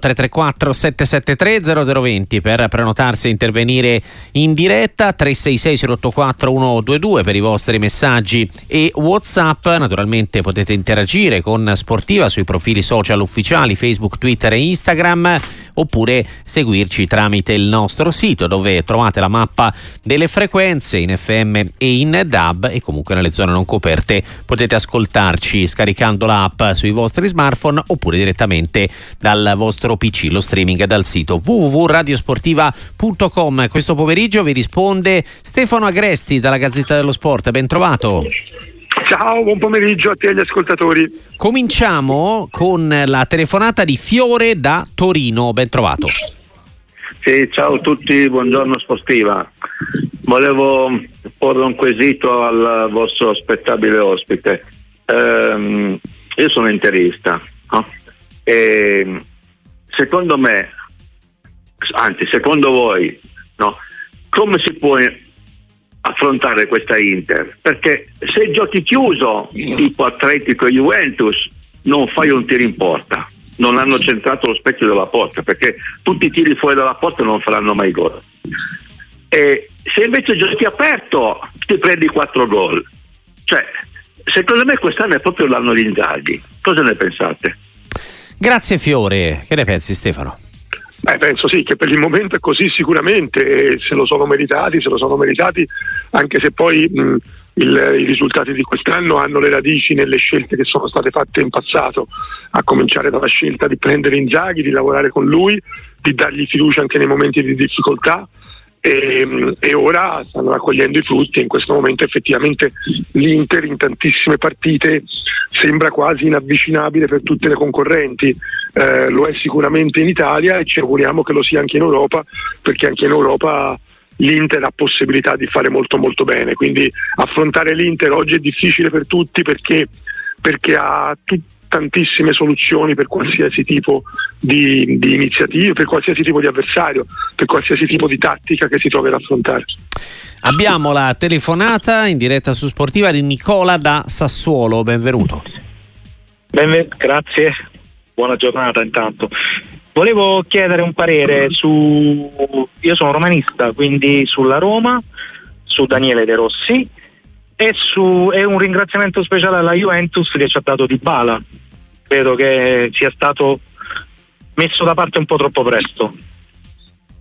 334 773 0020 per prenotarsi e intervenire in diretta 366 084 122 per i vostri messaggi e whatsapp. Naturalmente potete interagire con Sportiva sui profili social ufficiali Facebook, Twitter e Instagram oppure seguirci tramite il nostro sito dove trovate la mappa delle frequenze in FM e in DAB e comunque nelle zone non coperte potete ascoltarci scaricando l'app sui vostri smartphone oppure direttamente dal vostro PC, lo streaming dal sito www.radiosportiva.com. Questo pomeriggio vi risponde Stefano Agresti dalla Gazzetta dello Sport. Ben trovato. Ciao, buon pomeriggio a te e agli ascoltatori. Cominciamo con la telefonata di Fiore da Torino. Ben trovato. Sì, ciao a tutti, buongiorno Sportiva. Volevo porre un quesito al vostro aspettabile ospite. Eh, io sono interista no? e secondo me, anzi secondo voi, no, come si può affrontare questa Inter? Perché se giochi chiuso, tipo Atletico e Juventus, non fai un tiro in porta. Non hanno centrato lo specchio della porta perché tutti i tiri fuori dalla porta non faranno mai gol. E se invece giochi aperto ti prendi 4 gol. Cioè, secondo me quest'anno è proprio l'anno di Inzaghi. Cosa ne pensate? Grazie Fiore, che ne pensi Stefano? Beh, penso sì che per il momento è così sicuramente se lo sono meritati, se lo sono meritati anche se poi mh, il, i risultati di quest'anno hanno le radici nelle scelte che sono state fatte in passato, a cominciare dalla scelta di prendere Inzaghi, di lavorare con lui, di dargli fiducia anche nei momenti di difficoltà e, e, ora stanno raccogliendo i frutti in questo momento effettivamente l'Inter in tantissime partite sembra quasi inavvicinabile per tutte le concorrenti, eh, lo è sicuramente in Italia e ci auguriamo che lo sia anche in Europa perché anche in Europa l'Inter ha possibilità di fare molto molto bene, quindi affrontare l'Inter oggi è difficile per tutti perché, perché ha tutti tantissime soluzioni per qualsiasi tipo di, di iniziativa, per qualsiasi tipo di avversario, per qualsiasi tipo di tattica che si trovi ad affrontare. Abbiamo la telefonata in diretta su Sportiva di Nicola da Sassuolo, benvenuto. Benven- grazie, buona giornata intanto. Volevo chiedere un parere su, io sono romanista, quindi sulla Roma, su Daniele De Rossi e, su, e un ringraziamento speciale alla Juventus che ci ha dato Di Bala. Credo che sia stato messo da parte un po' troppo presto.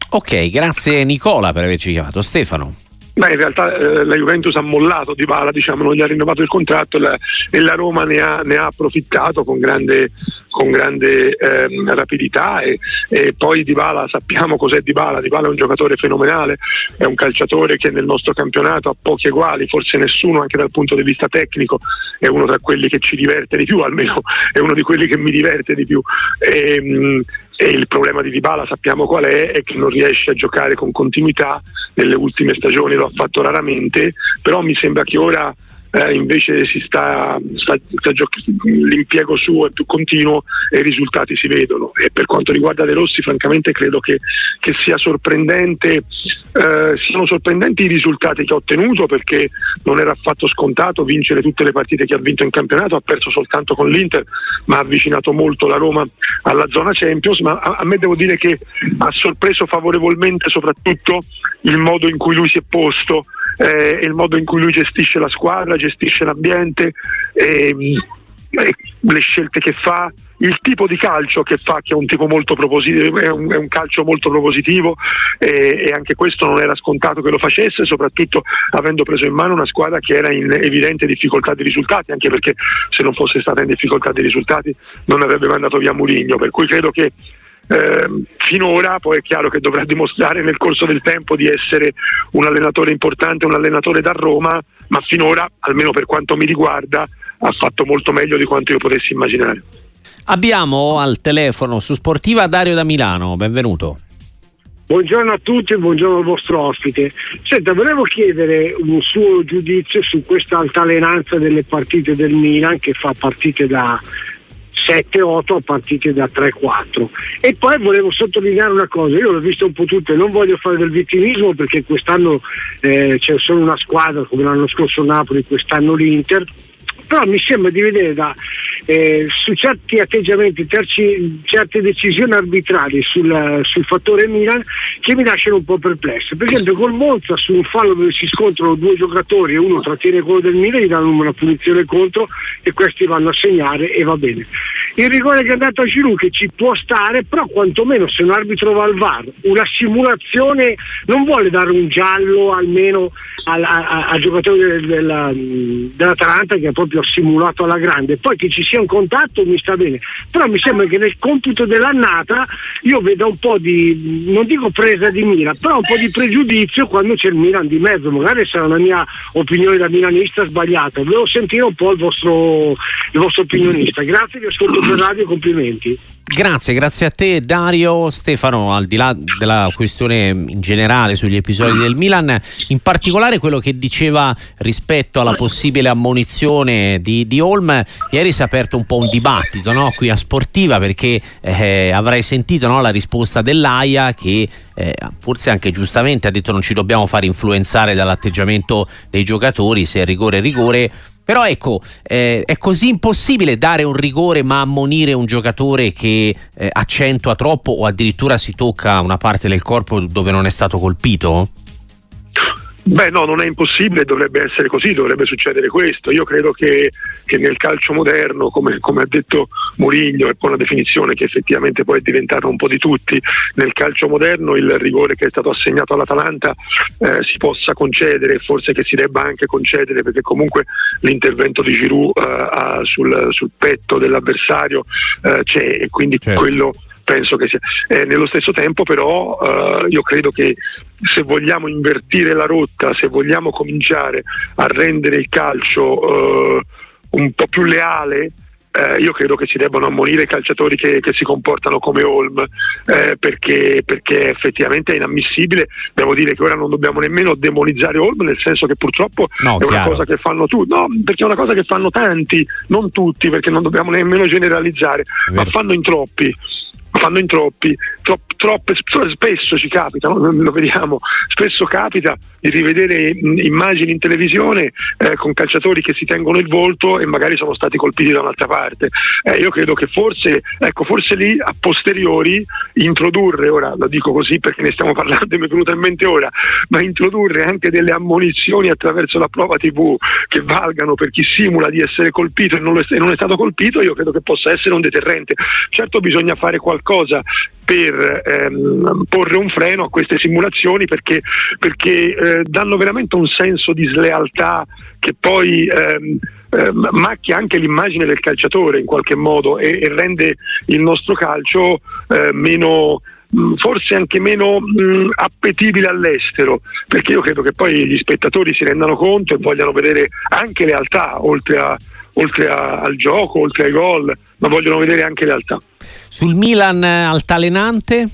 Ok, grazie Nicola per averci chiamato. Stefano. Beh, in realtà eh, la Juventus ha mollato Di Bala, diciamo, non gli ha rinnovato il contratto la, e la Roma ne ha, ne ha approfittato con grande, con grande ehm, rapidità e, e, poi Di Bala sappiamo cos'è Di Bala, Di Bala è un giocatore fenomenale, è un calciatore che nel nostro campionato ha pochi eguali, forse nessuno anche dal punto di vista tecnico, è uno tra quelli che ci diverte di più, almeno è uno di quelli che mi diverte di più. E, ehm, e il problema di Dybala sappiamo qual è, è che non riesce a giocare con continuità, nelle ultime stagioni lo ha fatto raramente, però mi sembra che ora eh, invece sta, sta, sta gioc- l'impiego suo è più continuo e i risultati si vedono. E per quanto riguarda De Rossi, francamente credo che, che sia sorprendente, eh, siano sorprendenti i risultati che ha ottenuto perché non era affatto scontato vincere tutte le partite che ha vinto in campionato, ha perso soltanto con l'Inter, ma ha avvicinato molto la Roma alla zona Champions. Ma a, a me devo dire che ha sorpreso favorevolmente soprattutto il modo in cui lui si è posto eh, il modo in cui lui gestisce la squadra, gestisce l'ambiente, eh, le scelte che fa, il tipo di calcio che fa, che è un è un, è un calcio molto propositivo e, e, anche questo non era scontato che lo facesse, soprattutto avendo preso in mano una squadra che era in evidente difficoltà di risultati, anche perché se non fosse stata in difficoltà di risultati non avrebbe mandato via Murigno, per cui credo che eh, finora poi è chiaro che dovrà dimostrare nel corso del tempo di essere un allenatore importante, un allenatore da Roma, ma finora, almeno per quanto mi riguarda, ha fatto molto meglio di quanto io potessi immaginare. Abbiamo al telefono su Sportiva Dario da Milano, benvenuto. Buongiorno a tutti e buongiorno al vostro ospite. Senta, volevo chiedere un suo giudizio su questa altalenanza delle partite del Milan che fa partite da 7-8 partite da 3-4. E poi volevo sottolineare una cosa, io l'ho visto un po' tutte, non voglio fare del vittimismo perché quest'anno eh, c'è solo una squadra come l'anno scorso Napoli, quest'anno l'Inter, però mi sembra di vedere da, eh, su certi atteggiamenti, terci, certe decisioni arbitrarie sul, sul, fattore Milan che mi lasciano un po' perplesso. Per esempio col Monza su un fallo dove si scontrano due giocatori e uno trattiene quello del Milan, gli danno una punizione contro e questi vanno a segnare e va bene. Il rigore che è andato a Giroud che ci può stare, però quantomeno se un arbitro va al VAR, una simulazione non vuole dare un giallo almeno al, a, al giocatore della, dell'Atalanta che ha proprio simulato alla grande, poi che ci sia un contatto mi sta bene, però mi sembra che nel computo dell'annata io vedo un po' di, non dico presa di mira, però un po' di pregiudizio quando c'è il Milan di mezzo, magari sarà la mia opinione da milanista sbagliata, volevo sentire un po' il vostro, il vostro opinionista, grazie, vi ascolto per radio, complimenti. Grazie, grazie a te Dario. Stefano, al di là della questione in generale sugli episodi del Milan, in particolare quello che diceva rispetto alla possibile ammonizione di, di Holm, ieri si è aperto un po' un dibattito no? qui a Sportiva perché eh, avrai sentito no? la risposta dell'AIA che eh, forse anche giustamente ha detto non ci dobbiamo far influenzare dall'atteggiamento dei giocatori, se è rigore è rigore però ecco, eh, è così impossibile dare un rigore ma ammonire un giocatore che eh, accentua troppo o addirittura si tocca una parte del corpo dove non è stato colpito? Beh no, non è impossibile, dovrebbe essere così, dovrebbe succedere questo. Io credo che, che nel calcio moderno, come, come, ha detto Mourinho, e poi una definizione che effettivamente poi è diventata un po' di tutti, nel calcio moderno il rigore che è stato assegnato all'Atalanta eh, si possa concedere, forse che si debba anche concedere perché comunque l'intervento di Giroud eh, sul, sul, petto dell'avversario eh, c'è e quindi certo. quello penso che sia. Eh, nello stesso tempo però eh, io credo che se vogliamo invertire la rotta, se vogliamo cominciare a rendere il calcio eh, un po' più leale, eh, io credo che si debbano ammonire i calciatori che, che si comportano come Holm eh, perché, perché, effettivamente è inammissibile devo dire che ora non dobbiamo nemmeno demonizzare Holm nel senso che purtroppo no, è chiaro. una cosa che fanno tutti no perché è una cosa che fanno tanti non tutti perché non dobbiamo nemmeno generalizzare ma fanno in troppi fanno in troppi, troppe, troppe, spesso ci capita, lo vediamo, spesso capita di rivedere immagini in televisione eh, con calciatori che si tengono il volto e magari sono stati colpiti da un'altra parte. Eh, io credo che forse, ecco, forse lì a posteriori introdurre, ora lo dico così perché ne stiamo parlando e mi è venuta in mente ora, ma introdurre anche delle ammonizioni attraverso la prova TV che valgano per chi simula di essere colpito e non, è, non è stato colpito, io credo che possa essere un deterrente. Certo bisogna fare qualcosa qualcosa per ehm, porre un freno a queste simulazioni perché, perché eh, danno veramente un senso di slealtà che poi ehm, ehm, macchia anche l'immagine del calciatore in qualche modo e, e rende il nostro calcio eh, meno mm, forse anche meno mh, mm, appetibile all'estero, perché io credo che poi gli spettatori si rendano conto e vogliano vedere anche realtà oltre, a, oltre a, al gioco, oltre ai gol, ma vogliono vedere anche realtà. Sul Milan altalenante?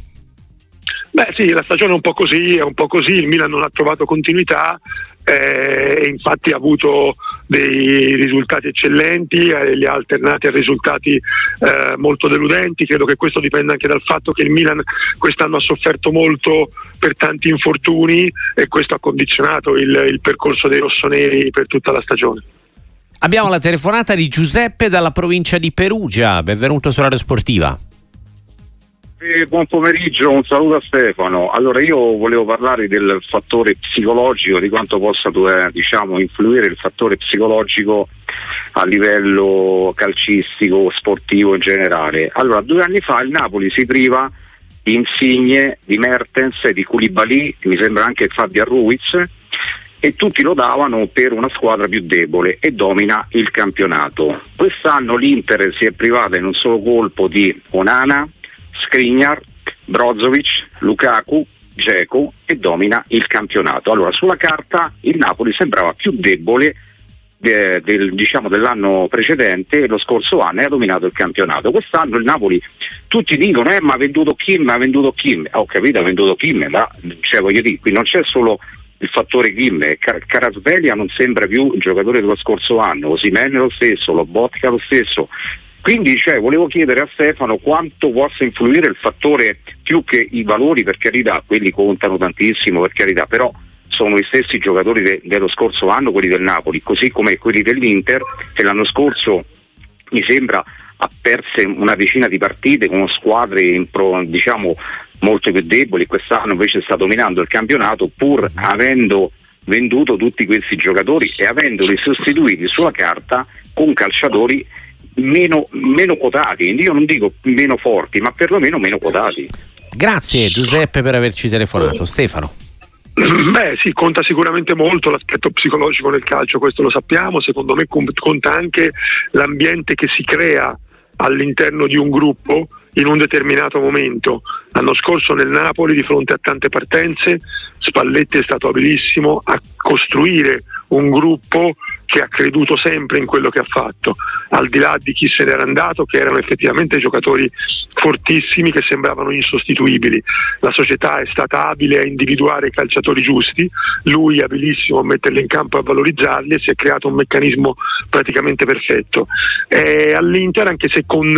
Beh sì, la stagione è un po' così, è un po' così, il Milan non ha trovato continuità eh, e infatti ha avuto dei risultati eccellenti, eh, li ha alternati a risultati eh, molto deludenti, credo che questo dipenda anche dal fatto che il Milan quest'anno ha sofferto molto per tanti infortuni e questo ha condizionato il, il percorso dei rossoneri per tutta la stagione. Abbiamo la telefonata di Giuseppe dalla provincia di Perugia. Benvenuto su Radio Sportiva. Eh, buon pomeriggio, un saluto a Stefano. Allora io volevo parlare del fattore psicologico, di quanto possa eh, diciamo, influire il fattore psicologico a livello calcistico, sportivo in generale. Allora, due anni fa il Napoli si priva di Insigne, di Mertens, di Koulibaly, mi sembra anche Fabio Ruiz e tutti lo davano per una squadra più debole e domina il campionato. Quest'anno l'Inter si è privata in un solo colpo di Onana, Skriniar, Brozovic, Lukaku, Geco e domina il campionato. Allora sulla carta il Napoli sembrava più debole de, del, diciamo, dell'anno precedente, lo scorso anno e ha dominato il campionato. Quest'anno il Napoli tutti dicono eh, ma ha venduto Kim, ha venduto Kim, ho capito ha venduto Kim, ma cioè, voglio dire, qui non c'è solo il fattore Kim, Car- Carasvelia non sembra più il giocatore dello scorso anno, Osimene lo stesso, Lobotka lo stesso. Quindi cioè, volevo chiedere a Stefano quanto possa influire il fattore più che i valori per carità, quelli contano tantissimo per carità, però sono i stessi giocatori de- dello scorso anno, quelli del Napoli, così come quelli dell'Inter, che l'anno scorso mi sembra ha perso una decina di partite con squadre pro, diciamo, molto più deboli, quest'anno invece sta dominando il campionato pur avendo venduto tutti questi giocatori e avendoli sostituiti sulla carta con calciatori meno, meno quotati, io non dico meno forti, ma perlomeno meno quotati. Grazie Giuseppe per averci telefonato. Stefano. Beh sì, conta sicuramente molto l'aspetto psicologico nel calcio, questo lo sappiamo, secondo me conta anche l'ambiente che si crea all'interno di un gruppo in un determinato momento. L'anno scorso nel Napoli, di fronte a tante partenze, Spalletti è stato abilissimo a costruire un gruppo che ha creduto sempre in quello che ha fatto, al di là di chi se n'era andato, che erano effettivamente giocatori fortissimi che sembravano insostituibili. La società è stata abile a individuare i calciatori giusti, lui abilissimo a metterli in campo e a valorizzarli e si è creato un meccanismo praticamente perfetto. E all'Inter, anche se con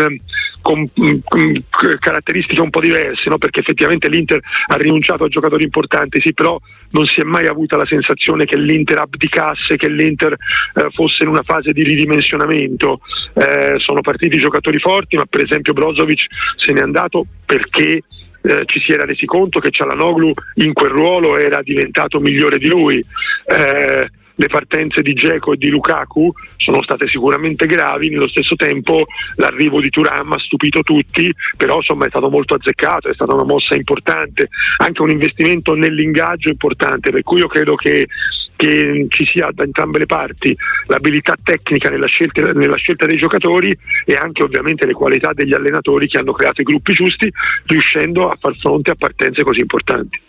con, con caratteristiche un po' diverse, no? perché effettivamente l'Inter ha rinunciato a giocatori importanti, sì, però non si è mai avuta la sensazione che l'Inter abdicasse, che l'Inter eh, fosse in una fase di ridimensionamento. Eh, sono partiti giocatori forti, ma per esempio Brozovic se n'è andato perché eh, ci si era resi conto che Cialanoglu in quel ruolo era diventato migliore di lui. Eh, le partenze di Geco e di Lukaku sono state sicuramente gravi, nello stesso tempo l'arrivo di Turam ha stupito tutti, però insomma è stato molto azzeccato, è stata una mossa importante, anche un investimento nell'ingaggio importante, per cui io credo che che ci sia da entrambe le parti l'abilità tecnica nella scelta, nella scelta, dei giocatori e anche ovviamente le qualità degli allenatori che hanno creato i gruppi giusti, riuscendo a far fronte a partenze così importanti.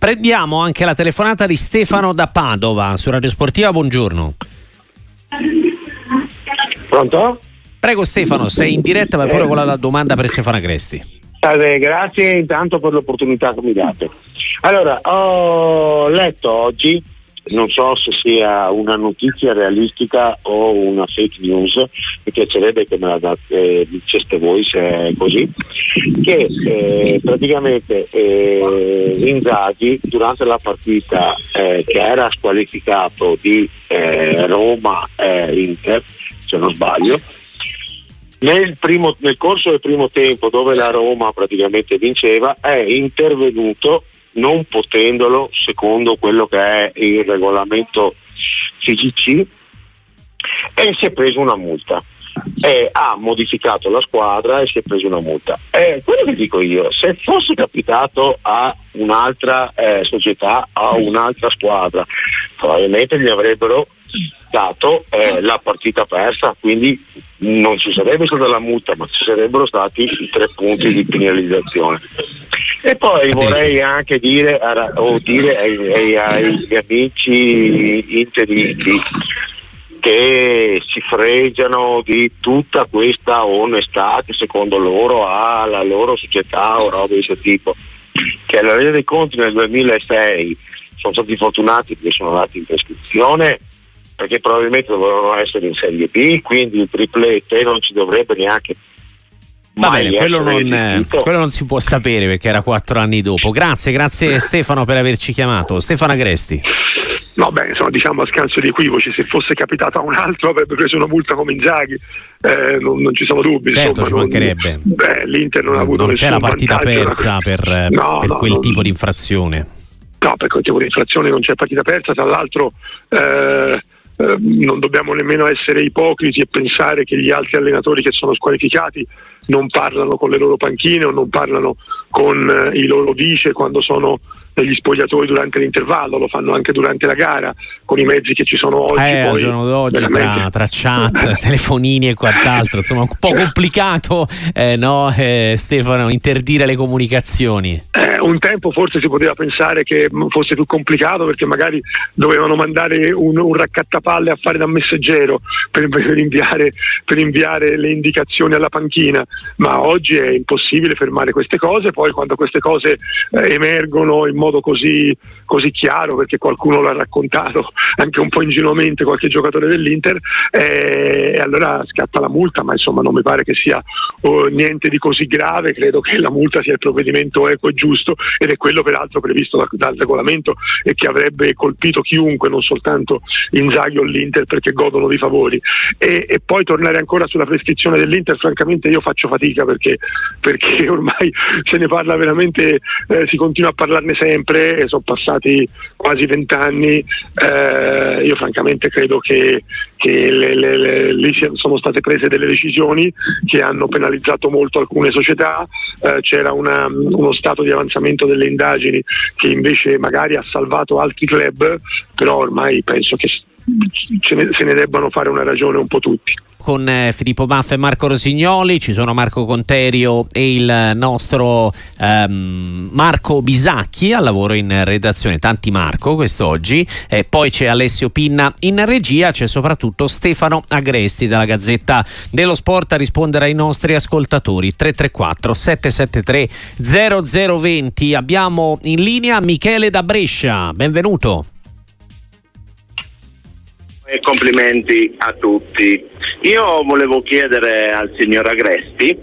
Prendiamo anche la telefonata di Stefano da Padova su Radio Sportiva. Buongiorno. Pronto? Prego Stefano, sei in diretta, vai pure con la domanda per Stefano Agresti. Salve, grazie intanto per l'opportunità che mi date. Allora, ho letto oggi non so se sia una notizia realistica o una fake news, mi piacerebbe che me la date, eh, diceste voi se è così, che eh, praticamente eh, Inzaghi durante la partita eh, che era squalificato di eh, Roma-Inter, eh, se non sbaglio, nel, primo, nel, corso del primo tempo dove la Roma praticamente vinceva è intervenuto non potendolo secondo quello che è il regolamento FIGC e si è preso una multa. E ha modificato la squadra e si è preso una multa. E quello che dico io, se fosse capitato a un'altra eh, società, a un'altra squadra, probabilmente gli avrebbero dato eh, la partita persa, quindi non ci sarebbe stata la multa, ma ci sarebbero stati i tre punti di penalizzazione. E poi vorrei anche dire, o dire ai, ai, agli amici interisti che si fregiano di tutta questa onestà che secondo loro ha la loro società o roba di questo tipo, che alla legge dei conti nel 2006 sono stati fortunati perché sono andati in prescrizione perché probabilmente dovevano essere in Serie B, quindi il triplete non ci dovrebbe neanche Va bene, quello non, quello non, si può sapere perché era quattro anni dopo. Grazie, grazie Stefano per averci chiamato. Stefano Agresti. No, beh, insomma, diciamo a scanso di equivoci, se fosse capitato a un altro avrebbe preso una multa come Inzaghi, eh, non, non, ci sono dubbi. Certo, insomma, ci mancherebbe. Non, beh, L'Inter non ha avuto non c'è la partita persa per, no, per no, quel tipo di infrazione. No, per quel tipo di infrazione non c'è partita persa, tra l'altro eh, eh, non dobbiamo nemmeno essere ipocriti e pensare che gli altri allenatori che sono squalificati non parlano con le loro panchine o non parlano con eh, i loro vice quando sono degli spogliatori durante l'intervallo, lo fanno anche durante la gara con i mezzi che ci sono oggi. Eh, poi, al giorno d'oggi tra, tra, chat, telefonini e quant'altro, insomma un po' complicato eh, no, eh, Stefano interdire le comunicazioni. Eh, un tempo forse si poteva pensare che fosse più complicato perché magari dovevano mandare un, un raccattapalle a fare da messaggero per, per, inviare, per inviare le indicazioni alla panchina, ma oggi è impossibile fermare queste cose, poi poi quando queste cose eh, emergono in modo così, così, chiaro, perché qualcuno l'ha raccontato anche un po' ingenuamente qualche giocatore dell'Inter, eh, e allora scatta la multa, ma insomma non mi pare che sia oh, niente di così grave, credo che la multa sia il provvedimento equo e giusto ed è quello peraltro previsto da, dal regolamento e che avrebbe colpito chiunque, non soltanto Inzaghi o l'Inter perché godono di favori. E, e poi tornare ancora sulla prescrizione dell'Inter, francamente io faccio fatica perché, perché ormai se ne parla veramente, eh, si continua a parlarne sempre, sono passati quasi vent'anni, eh, io francamente credo che, che le, le, le, lì sono state prese delle decisioni che hanno penalizzato molto alcune società, eh, c'era una, uno stato di avanzamento delle indagini che invece magari ha salvato altri club, però ormai penso che ne, se ne debbano fare una ragione un po' tutti. Con eh, Filippo Baffa e Marco Rosignoli, ci sono Marco Conterio e il nostro ehm, Marco Bisacchi al lavoro in redazione, tanti Marco quest'oggi, eh, poi c'è Alessio Pinna in regia, c'è soprattutto Stefano Agresti dalla Gazzetta dello Sport a rispondere ai nostri ascoltatori. 334 773 0020. Abbiamo in linea Michele da Brescia, benvenuto e complimenti a tutti. Io volevo chiedere al signor Agresti,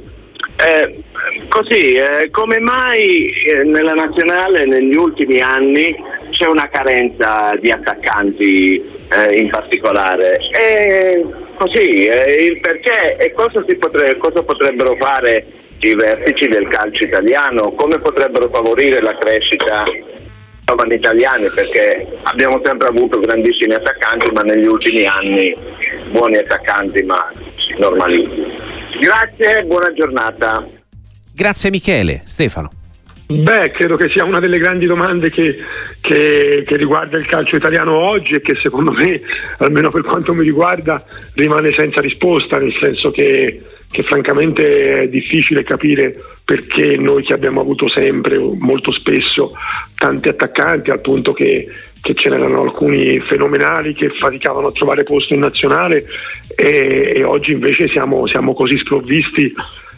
eh, così, eh, come mai eh, nella nazionale negli ultimi anni c'è una carenza di attaccanti eh, in particolare? E così, eh, il perché e cosa, potrebbe, cosa potrebbero fare i vertici del calcio italiano? Come potrebbero favorire la crescita giovani italiani perché abbiamo sempre avuto grandissimi attaccanti ma negli ultimi anni buoni attaccanti ma normalissimi. Grazie, buona giornata. Grazie Michele. Stefano. Beh, credo che sia una delle grandi domande che, che, che, riguarda il calcio italiano oggi e che secondo me, almeno per quanto mi riguarda, rimane senza risposta, nel senso che, che francamente è difficile capire perché noi che abbiamo avuto sempre, molto spesso, tanti attaccanti al punto che, che ce n'erano alcuni fenomenali che faticavano a trovare posto in nazionale e, e oggi invece siamo, siamo così sprovvisti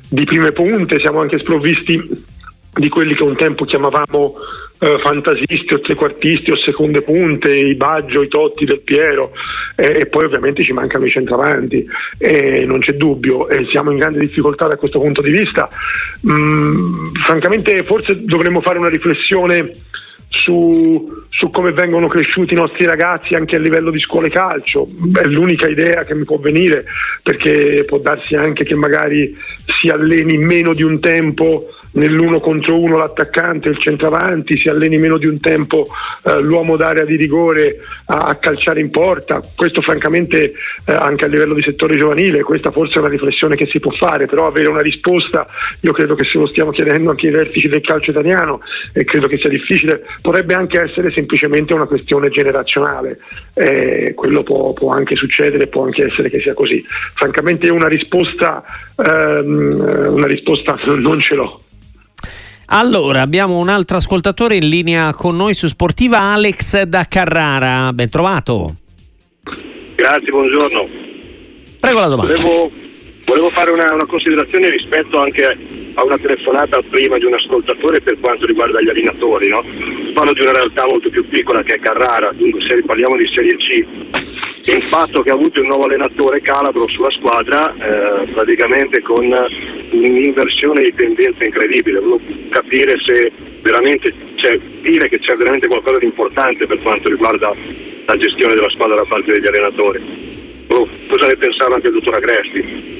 di prime punte, siamo anche sprovvisti di quelli che un tempo chiamavamo eh, fantasisti o trequartisti o seconde punte, i Baggio, i Totti del Piero eh, e poi ovviamente ci mancano i centravanti e non c'è dubbio e siamo in grande difficoltà da questo punto di vista. Mm, francamente forse dovremmo fare una riflessione su, su, come vengono cresciuti i nostri ragazzi anche a livello di scuole calcio. È l'unica idea che mi può venire perché può darsi anche che magari si alleni meno di un tempo nell'uno contro uno l'attaccante, il centravanti, si alleni meno di un tempo eh, l'uomo d'area di rigore a, a, calciare in porta. Questo francamente eh, anche a livello di settore giovanile, questa forse è una riflessione che si può fare, però avere una risposta io credo che se lo stiamo chiedendo anche ai vertici del calcio italiano e credo che sia difficile, potrebbe anche essere semplicemente una questione generazionale, eh, quello può, può, anche succedere, può anche essere che sia così. Francamente una risposta, ehm, una risposta non ce l'ho. Allora, abbiamo un altro ascoltatore in linea con noi su Sportiva, Alex da Carrara. Ben trovato. Grazie, buongiorno. Prego la domanda. Volevo, volevo fare una, una, considerazione rispetto anche a una telefonata prima di un ascoltatore per quanto riguarda gli allenatori. No? Parlo di una realtà molto più piccola che è Carrara, dunque se parliamo di Serie C il fatto che ha avuto il nuovo allenatore Calabro sulla squadra eh, praticamente con un'inversione di tendenza incredibile, volevo capire se veramente c'è, dire che c'è veramente qualcosa di importante per quanto riguarda la gestione della squadra da parte degli allenatori. cosa ne pensava anche il dottor Agresti?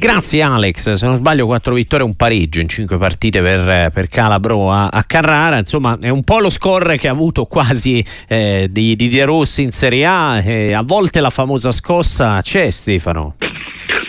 Grazie Alex, se non sbaglio 4 vittorie e un pareggio in 5 partite per, per Calabro a, a, Carrara, insomma è un po' lo score che ha avuto quasi eh, di, De Rossi in Serie A, eh, a volte la famosa scossa c'è Stefano.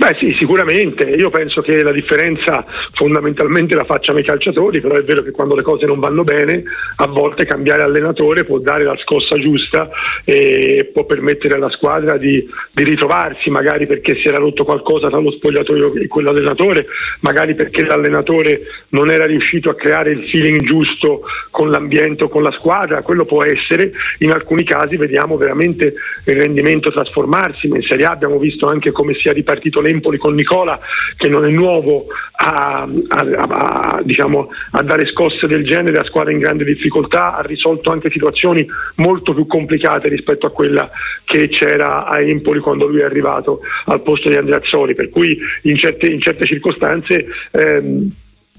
Beh sì, sicuramente, io penso che la differenza fondamentalmente la facciano i calciatori, però è vero che quando le cose non vanno bene a volte cambiare allenatore può dare la scossa giusta e può permettere alla squadra di, di ritrovarsi, magari perché si era rotto qualcosa tra lo spogliatoio e quell'allenatore, magari perché l'allenatore non era riuscito a creare il feeling giusto con l'ambiente o con la squadra, quello può essere, in alcuni casi vediamo veramente il rendimento trasformarsi, in Serie A abbiamo visto anche come sia ripartito lento l'Empoli con Nicola che non è nuovo a, a, a, diciamo, a dare scosse del genere a squadre in grande difficoltà, ha risolto anche situazioni molto più complicate rispetto a quella che c'era a Empoli quando lui è arrivato al posto di Andreazzoli, per cui in certe, in certe circostanze ehm,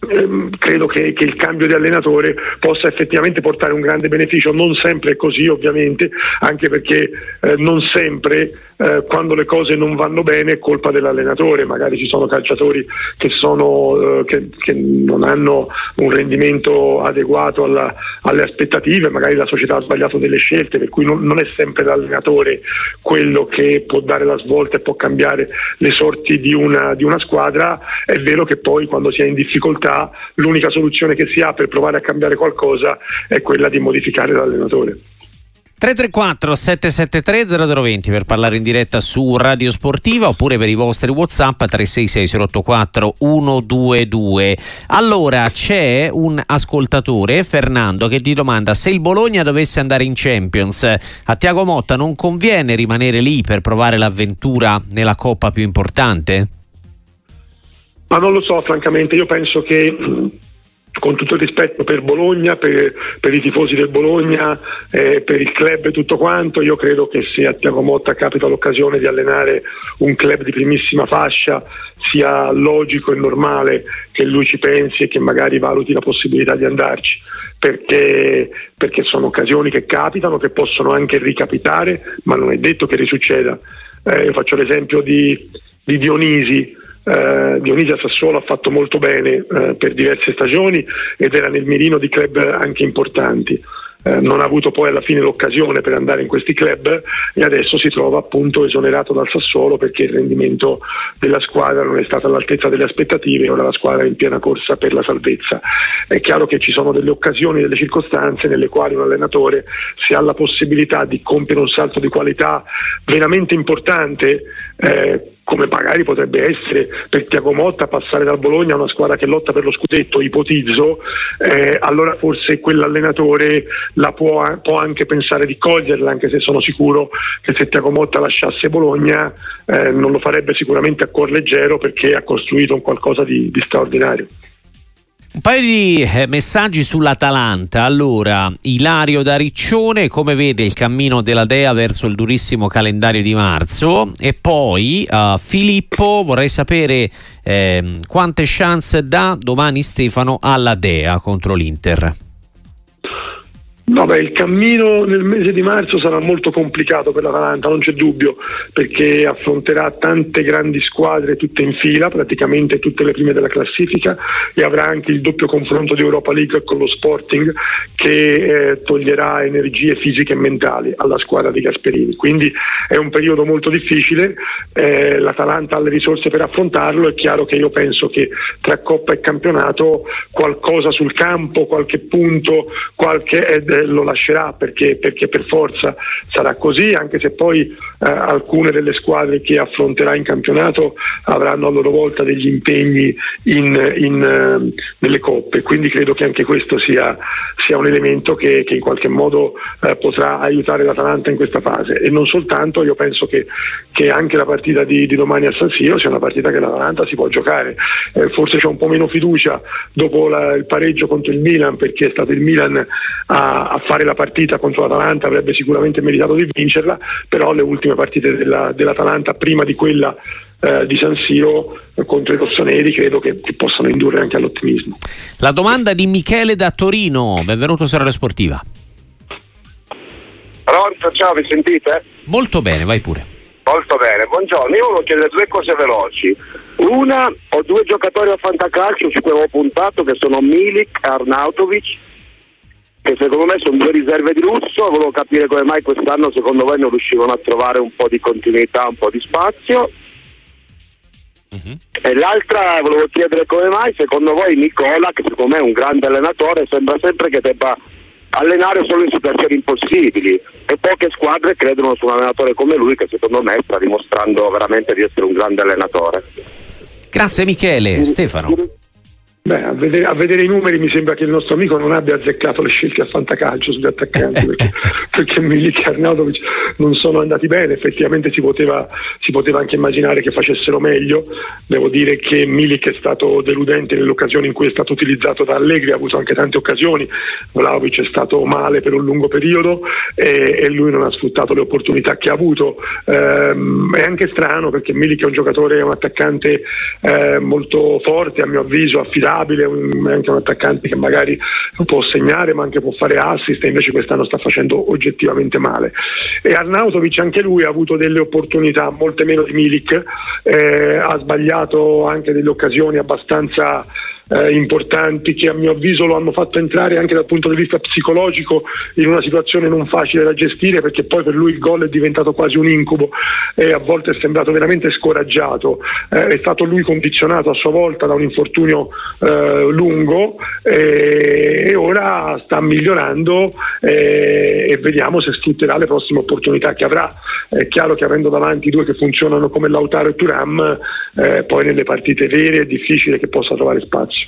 ehm, credo che, che, il cambio di allenatore possa effettivamente portare un grande beneficio, non sempre è così ovviamente, anche perché eh, non sempre eh, quando le cose non vanno bene è colpa dell'allenatore, magari ci sono calciatori che, sono, eh, che, che non hanno un rendimento adeguato alla, alle aspettative, magari la società ha sbagliato delle scelte, per cui non, non, è sempre l'allenatore quello che può dare la svolta e può cambiare le sorti di una, di una squadra, è vero che poi quando si è in difficoltà l'unica soluzione che si ha per provare a cambiare qualcosa è quella di modificare l'allenatore. 334 773 0020 per parlare in diretta su Radio Sportiva oppure per i vostri Whatsapp 366 084 122. Allora c'è un ascoltatore, Fernando, che ti domanda se il Bologna dovesse andare in Champions, a Tiago Motta non conviene rimanere lì per provare l'avventura nella coppa più importante? Ma non lo so, francamente, io penso che con tutto il rispetto per Bologna, per, per i tifosi del Bologna, eh, per il club e tutto quanto, io credo che se a Tiago Motta capita l'occasione di allenare un club di primissima fascia sia logico e normale che lui ci pensi e che magari valuti la possibilità di andarci, perché, perché sono occasioni che capitano, che possono anche ricapitare, ma non è detto che risucceda. Eh, io faccio l'esempio di, di Dionisi, eh, Dionisia Sassuolo ha fatto molto bene eh, per diverse stagioni ed era nel mirino di club anche importanti eh, non ha avuto poi alla fine l'occasione per andare in questi club e adesso si trova appunto esonerato dal Sassuolo perché il rendimento della squadra non è stato all'altezza delle aspettative ora la squadra è in piena corsa per la salvezza. È chiaro che ci sono delle occasioni, delle circostanze nelle quali un allenatore se ha la possibilità di compiere un salto di qualità veramente importante eh, come magari potrebbe essere per Tiago Motta passare dal Bologna a una squadra che lotta per lo scudetto, ipotizzo, eh, allora forse quell'allenatore la può, può, anche pensare di coglierla, anche se sono sicuro che se Tiago Motta lasciasse Bologna eh, non lo farebbe sicuramente a cuor leggero perché ha costruito un qualcosa di, di straordinario. Un paio di eh, messaggi sull'Atalanta. Allora, Ilario da Riccione, come vede il cammino della Dea verso il durissimo calendario di marzo? E poi, uh, Filippo, vorrei sapere eh, quante chance dà domani Stefano alla Dea contro l'Inter. No, il cammino nel mese di marzo sarà molto complicato per l'Atalanta, non c'è dubbio, perché affronterà tante grandi squadre tutte in fila, praticamente tutte le prime della classifica e avrà anche il doppio confronto di Europa League con lo Sporting che eh, toglierà energie fisiche e mentali alla squadra di Gasperini. Quindi è un periodo molto difficile, eh, l'Atalanta ha le risorse per affrontarlo, è chiaro che io penso che tra Coppa e campionato qualcosa sul campo, qualche punto, qualche eh, eh, lo lascerà perché, perché, per forza sarà così, anche se poi eh, alcune delle squadre che affronterà in campionato avranno a loro volta degli impegni in, in, eh, nelle coppe, quindi credo che anche questo sia, sia un elemento che, che, in qualche modo eh, potrà aiutare l'Atalanta in questa fase. E non soltanto, io penso che, che anche la partita di, di, domani a San Siro sia una partita che l'Atalanta si può giocare, eh, forse c'è un po' meno fiducia dopo la, il pareggio contro il Milan perché è stato il Milan a a, fare la partita contro l'Atalanta avrebbe sicuramente meritato di vincerla, però le ultime partite della, dell'Atalanta prima di quella eh, di San Siro eh, contro i rossoneri credo che, che, possano indurre anche all'ottimismo. La domanda di Michele da Torino, benvenuto su Radio Sportiva. Pronto, ciao, mi sentite? Molto bene, vai pure. Molto bene, buongiorno. Io volevo chiedere due cose veloci. Una, ho due giocatori a fantacalcio su cui avevo puntato che sono Milik e Arnautovic che secondo me sono due riserve di lusso, volevo capire come mai quest'anno secondo voi non riuscivano a trovare un po' di continuità, un po' di spazio. Uh-huh. E l'altra volevo chiedere come mai secondo voi Nicola, che secondo me è un grande allenatore, sembra sempre che debba allenare solo in situazioni impossibili e poche squadre credono su un allenatore come lui che secondo me sta dimostrando veramente di essere un grande allenatore. Grazie Michele, Stefano. Beh, a vedere, a vedere, i numeri mi sembra che il nostro amico non abbia azzeccato le scelte a fantacalcio sugli attaccanti perché, perché Milik e Arnautovic non sono andati bene, effettivamente si poteva, si poteva, anche immaginare che facessero meglio, devo dire che Milik è stato deludente nelle occasioni in cui è stato utilizzato da Allegri, ha avuto anche tante occasioni, Vlaovic è stato male per un lungo periodo e, e lui non ha sfruttato le opportunità che ha avuto, ehm, è anche strano perché Milik è un giocatore, è un attaccante eh, molto forte a mio avviso, affidato affidabile, un, anche un attaccante che magari può segnare ma anche può fare assist e invece quest'anno sta facendo oggettivamente male. E Arnautovic anche lui ha avuto delle opportunità, molte meno di Milik, eh, ha sbagliato anche delle occasioni abbastanza eh, importanti che a mio avviso lo hanno fatto entrare anche dal punto di vista psicologico in una situazione non facile da gestire perché poi per lui il gol è diventato quasi un incubo e a volte è sembrato veramente scoraggiato. Eh, è stato lui condizionato a sua volta da un infortunio eh, lungo e, ora sta migliorando eh, e vediamo se sfrutterà le prossime opportunità che avrà. È chiaro che avendo davanti due che funzionano come Lautaro e Turam, eh, poi nelle partite vere è difficile che possa trovare spazio.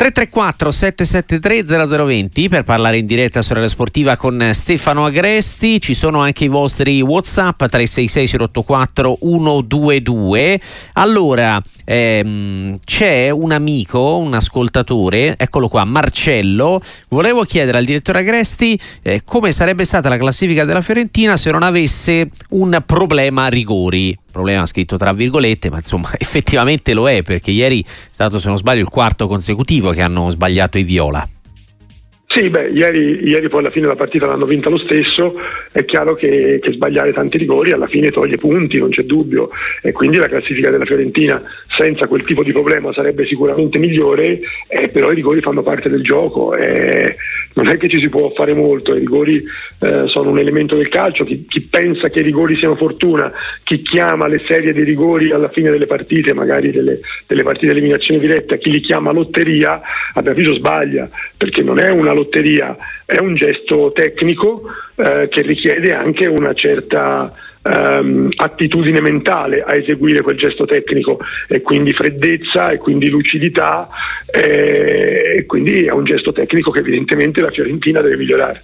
334 773 0020 per parlare in diretta su Radio Sportiva con Stefano Agresti. Ci sono anche i vostri WhatsApp 366 084 122. Allora, ehm, c'è un amico, un ascoltatore, eccolo qua, Marcello. Volevo chiedere al direttore Agresti eh, come sarebbe stata la classifica della Fiorentina se non avesse un problema a rigori problema scritto tra virgolette, ma insomma effettivamente lo è perché ieri è stato se non sbaglio il quarto consecutivo che hanno sbagliato i Viola. Sì, beh, ieri, ieri, poi alla fine la partita l'hanno vinta lo stesso, è chiaro che, che, sbagliare tanti rigori alla fine toglie punti, non c'è dubbio, e quindi la classifica della Fiorentina senza quel tipo di problema sarebbe sicuramente migliore, eh, però i rigori fanno parte del gioco, eh, non è che ci si può fare molto, i rigori eh, sono un elemento del calcio, chi, chi, pensa che i rigori siano fortuna, chi chiama le serie dei rigori alla fine delle partite, magari delle, delle partite di eliminazione diretta, chi li chiama lotteria, a mio avviso sbaglia, perché non è una lotteria è un gesto tecnico eh, che richiede anche una certa ehm, attitudine mentale a eseguire quel gesto tecnico e quindi freddezza e quindi lucidità eh, e quindi è un gesto tecnico che evidentemente la Fiorentina deve migliorare.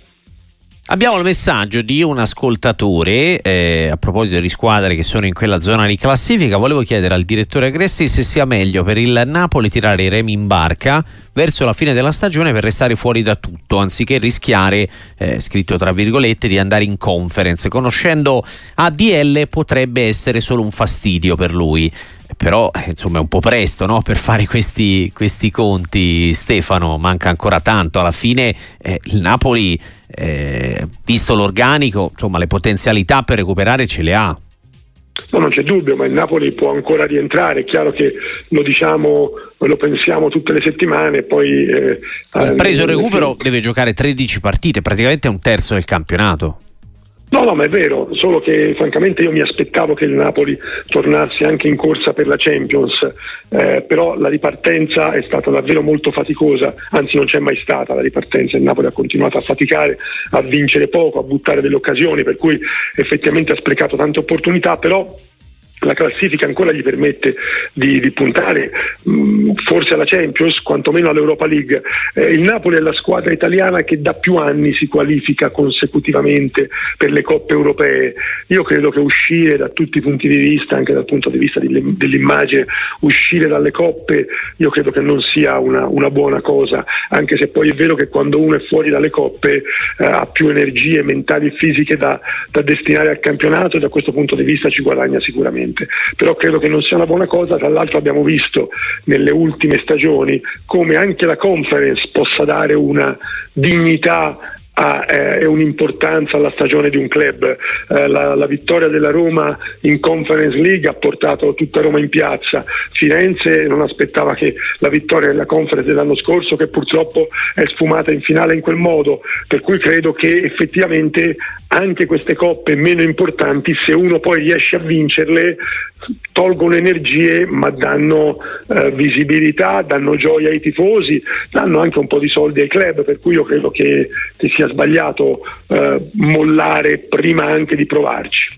Abbiamo il messaggio di un ascoltatore eh, a proposito di squadre che sono in quella zona di classifica. Volevo chiedere al direttore Agresti se sia meglio per il Napoli tirare i remi in barca verso la fine della stagione per restare fuori da tutto, anziché rischiare, eh, scritto tra virgolette, di andare in conference. Conoscendo ADL potrebbe essere solo un fastidio per lui però eh, insomma è un po' presto no? per fare questi, questi, conti Stefano manca ancora tanto alla fine eh, il Napoli eh, visto l'organico insomma le potenzialità per recuperare ce le ha No, non c'è dubbio, ma il Napoli può ancora rientrare. È chiaro che lo diciamo, lo pensiamo tutte le settimane. Poi, eh, preso il recupero, deve giocare 13 partite, praticamente un terzo del campionato. No, no, ma è vero, solo che francamente io mi aspettavo che il Napoli tornasse anche in corsa per la Champions, eh, però la ripartenza è stata davvero molto faticosa, anzi non c'è mai stata la ripartenza, il Napoli ha continuato a faticare, a vincere poco, a buttare delle occasioni, per cui effettivamente ha sprecato tante opportunità, però la classifica ancora gli permette di, di puntare mh, mm, forse alla Champions, quantomeno all'Europa League. Eh, il Napoli è la squadra italiana che da più anni si qualifica consecutivamente per le coppe europee. Io credo che uscire da tutti i punti di vista, anche dal punto di vista di, dell'immagine, uscire dalle coppe, io credo che non sia una, una, buona cosa, anche se poi è vero che quando uno è fuori dalle coppe eh, ha più energie mentali e fisiche da, da destinare al campionato e da questo punto di vista ci guadagna sicuramente sicuramente, però credo che non sia una buona cosa, tra l'altro abbiamo visto nelle ultime stagioni come anche la conference possa dare una dignità ha eh, un'importanza alla stagione di un club. Eh, la, la, vittoria della Roma in Conference League ha portato tutta Roma in piazza. Firenze non aspettava che la vittoria della Conference dell'anno scorso, che purtroppo è sfumata in finale in quel modo. Per cui credo che effettivamente anche queste coppe meno importanti, se uno poi riesce a vincerle, tolgono energie ma danno eh, visibilità, danno gioia ai tifosi, danno anche un po' di soldi ai club, per cui io credo che, che sia sbagliato eh, mollare prima anche di provarci.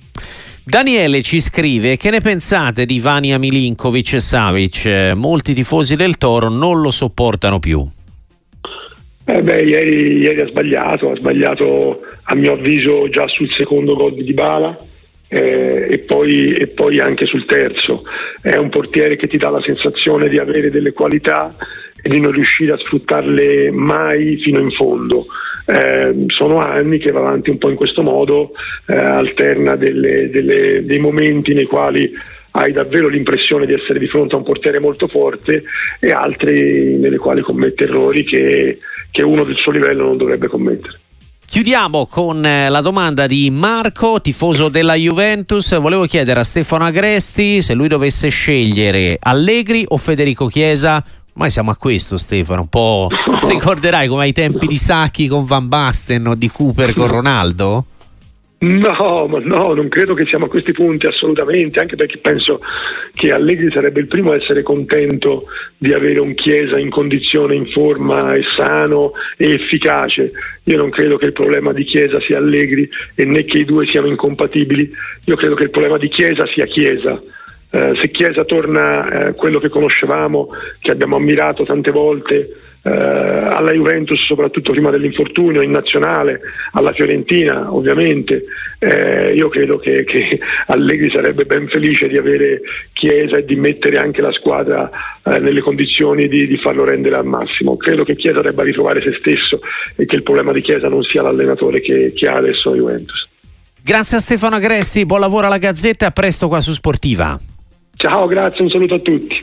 Daniele ci scrive che ne pensate di Vania Milinkovic e Savic? Molti tifosi del Toro non lo sopportano più. Eh beh, ieri, ieri, ha sbagliato, ha sbagliato a mio avviso già sul secondo gol di Dybala eh, e, poi, e, poi, anche sul terzo. È un portiere che ti dà la sensazione di avere delle qualità di non riuscire a sfruttarle mai fino in fondo. Eh, sono anni che va avanti un po' in questo modo, eh, alterna delle, delle, dei momenti nei quali hai davvero l'impressione di essere di fronte a un portiere molto forte e altri nelle quali commette errori che, che uno del suo livello non dovrebbe commettere. Chiudiamo con eh, la domanda di Marco, tifoso della Juventus. Volevo chiedere a Stefano Agresti se lui dovesse scegliere Allegri o Federico Chiesa Ormai siamo a questo Stefano, un po' ricorderai come ai tempi di Sacchi con Van Basten o di Cooper con Ronaldo? No, ma no, non credo che siamo a questi punti assolutamente, anche perché penso che Allegri sarebbe il primo a essere contento di avere un Chiesa in condizione, in forma e sano e efficace. Io non credo che il problema di Chiesa sia Allegri e né che i due siano incompatibili, io credo che il problema di Chiesa sia Chiesa eh, se Chiesa torna eh, quello che conoscevamo, che abbiamo ammirato tante volte eh, alla Juventus, soprattutto prima dell'infortunio, in nazionale, alla Fiorentina ovviamente, eh, io credo che, che, Allegri sarebbe ben felice di avere Chiesa e di mettere anche la squadra eh, nelle condizioni di, di, farlo rendere al massimo. Credo che Chiesa debba ritrovare se stesso e che il problema di Chiesa non sia l'allenatore che, che ha adesso la Juventus. Grazie a Stefano Agresti, buon lavoro alla Gazzetta a presto qua su Sportiva. Ciao, grazie, un saluto a tutti.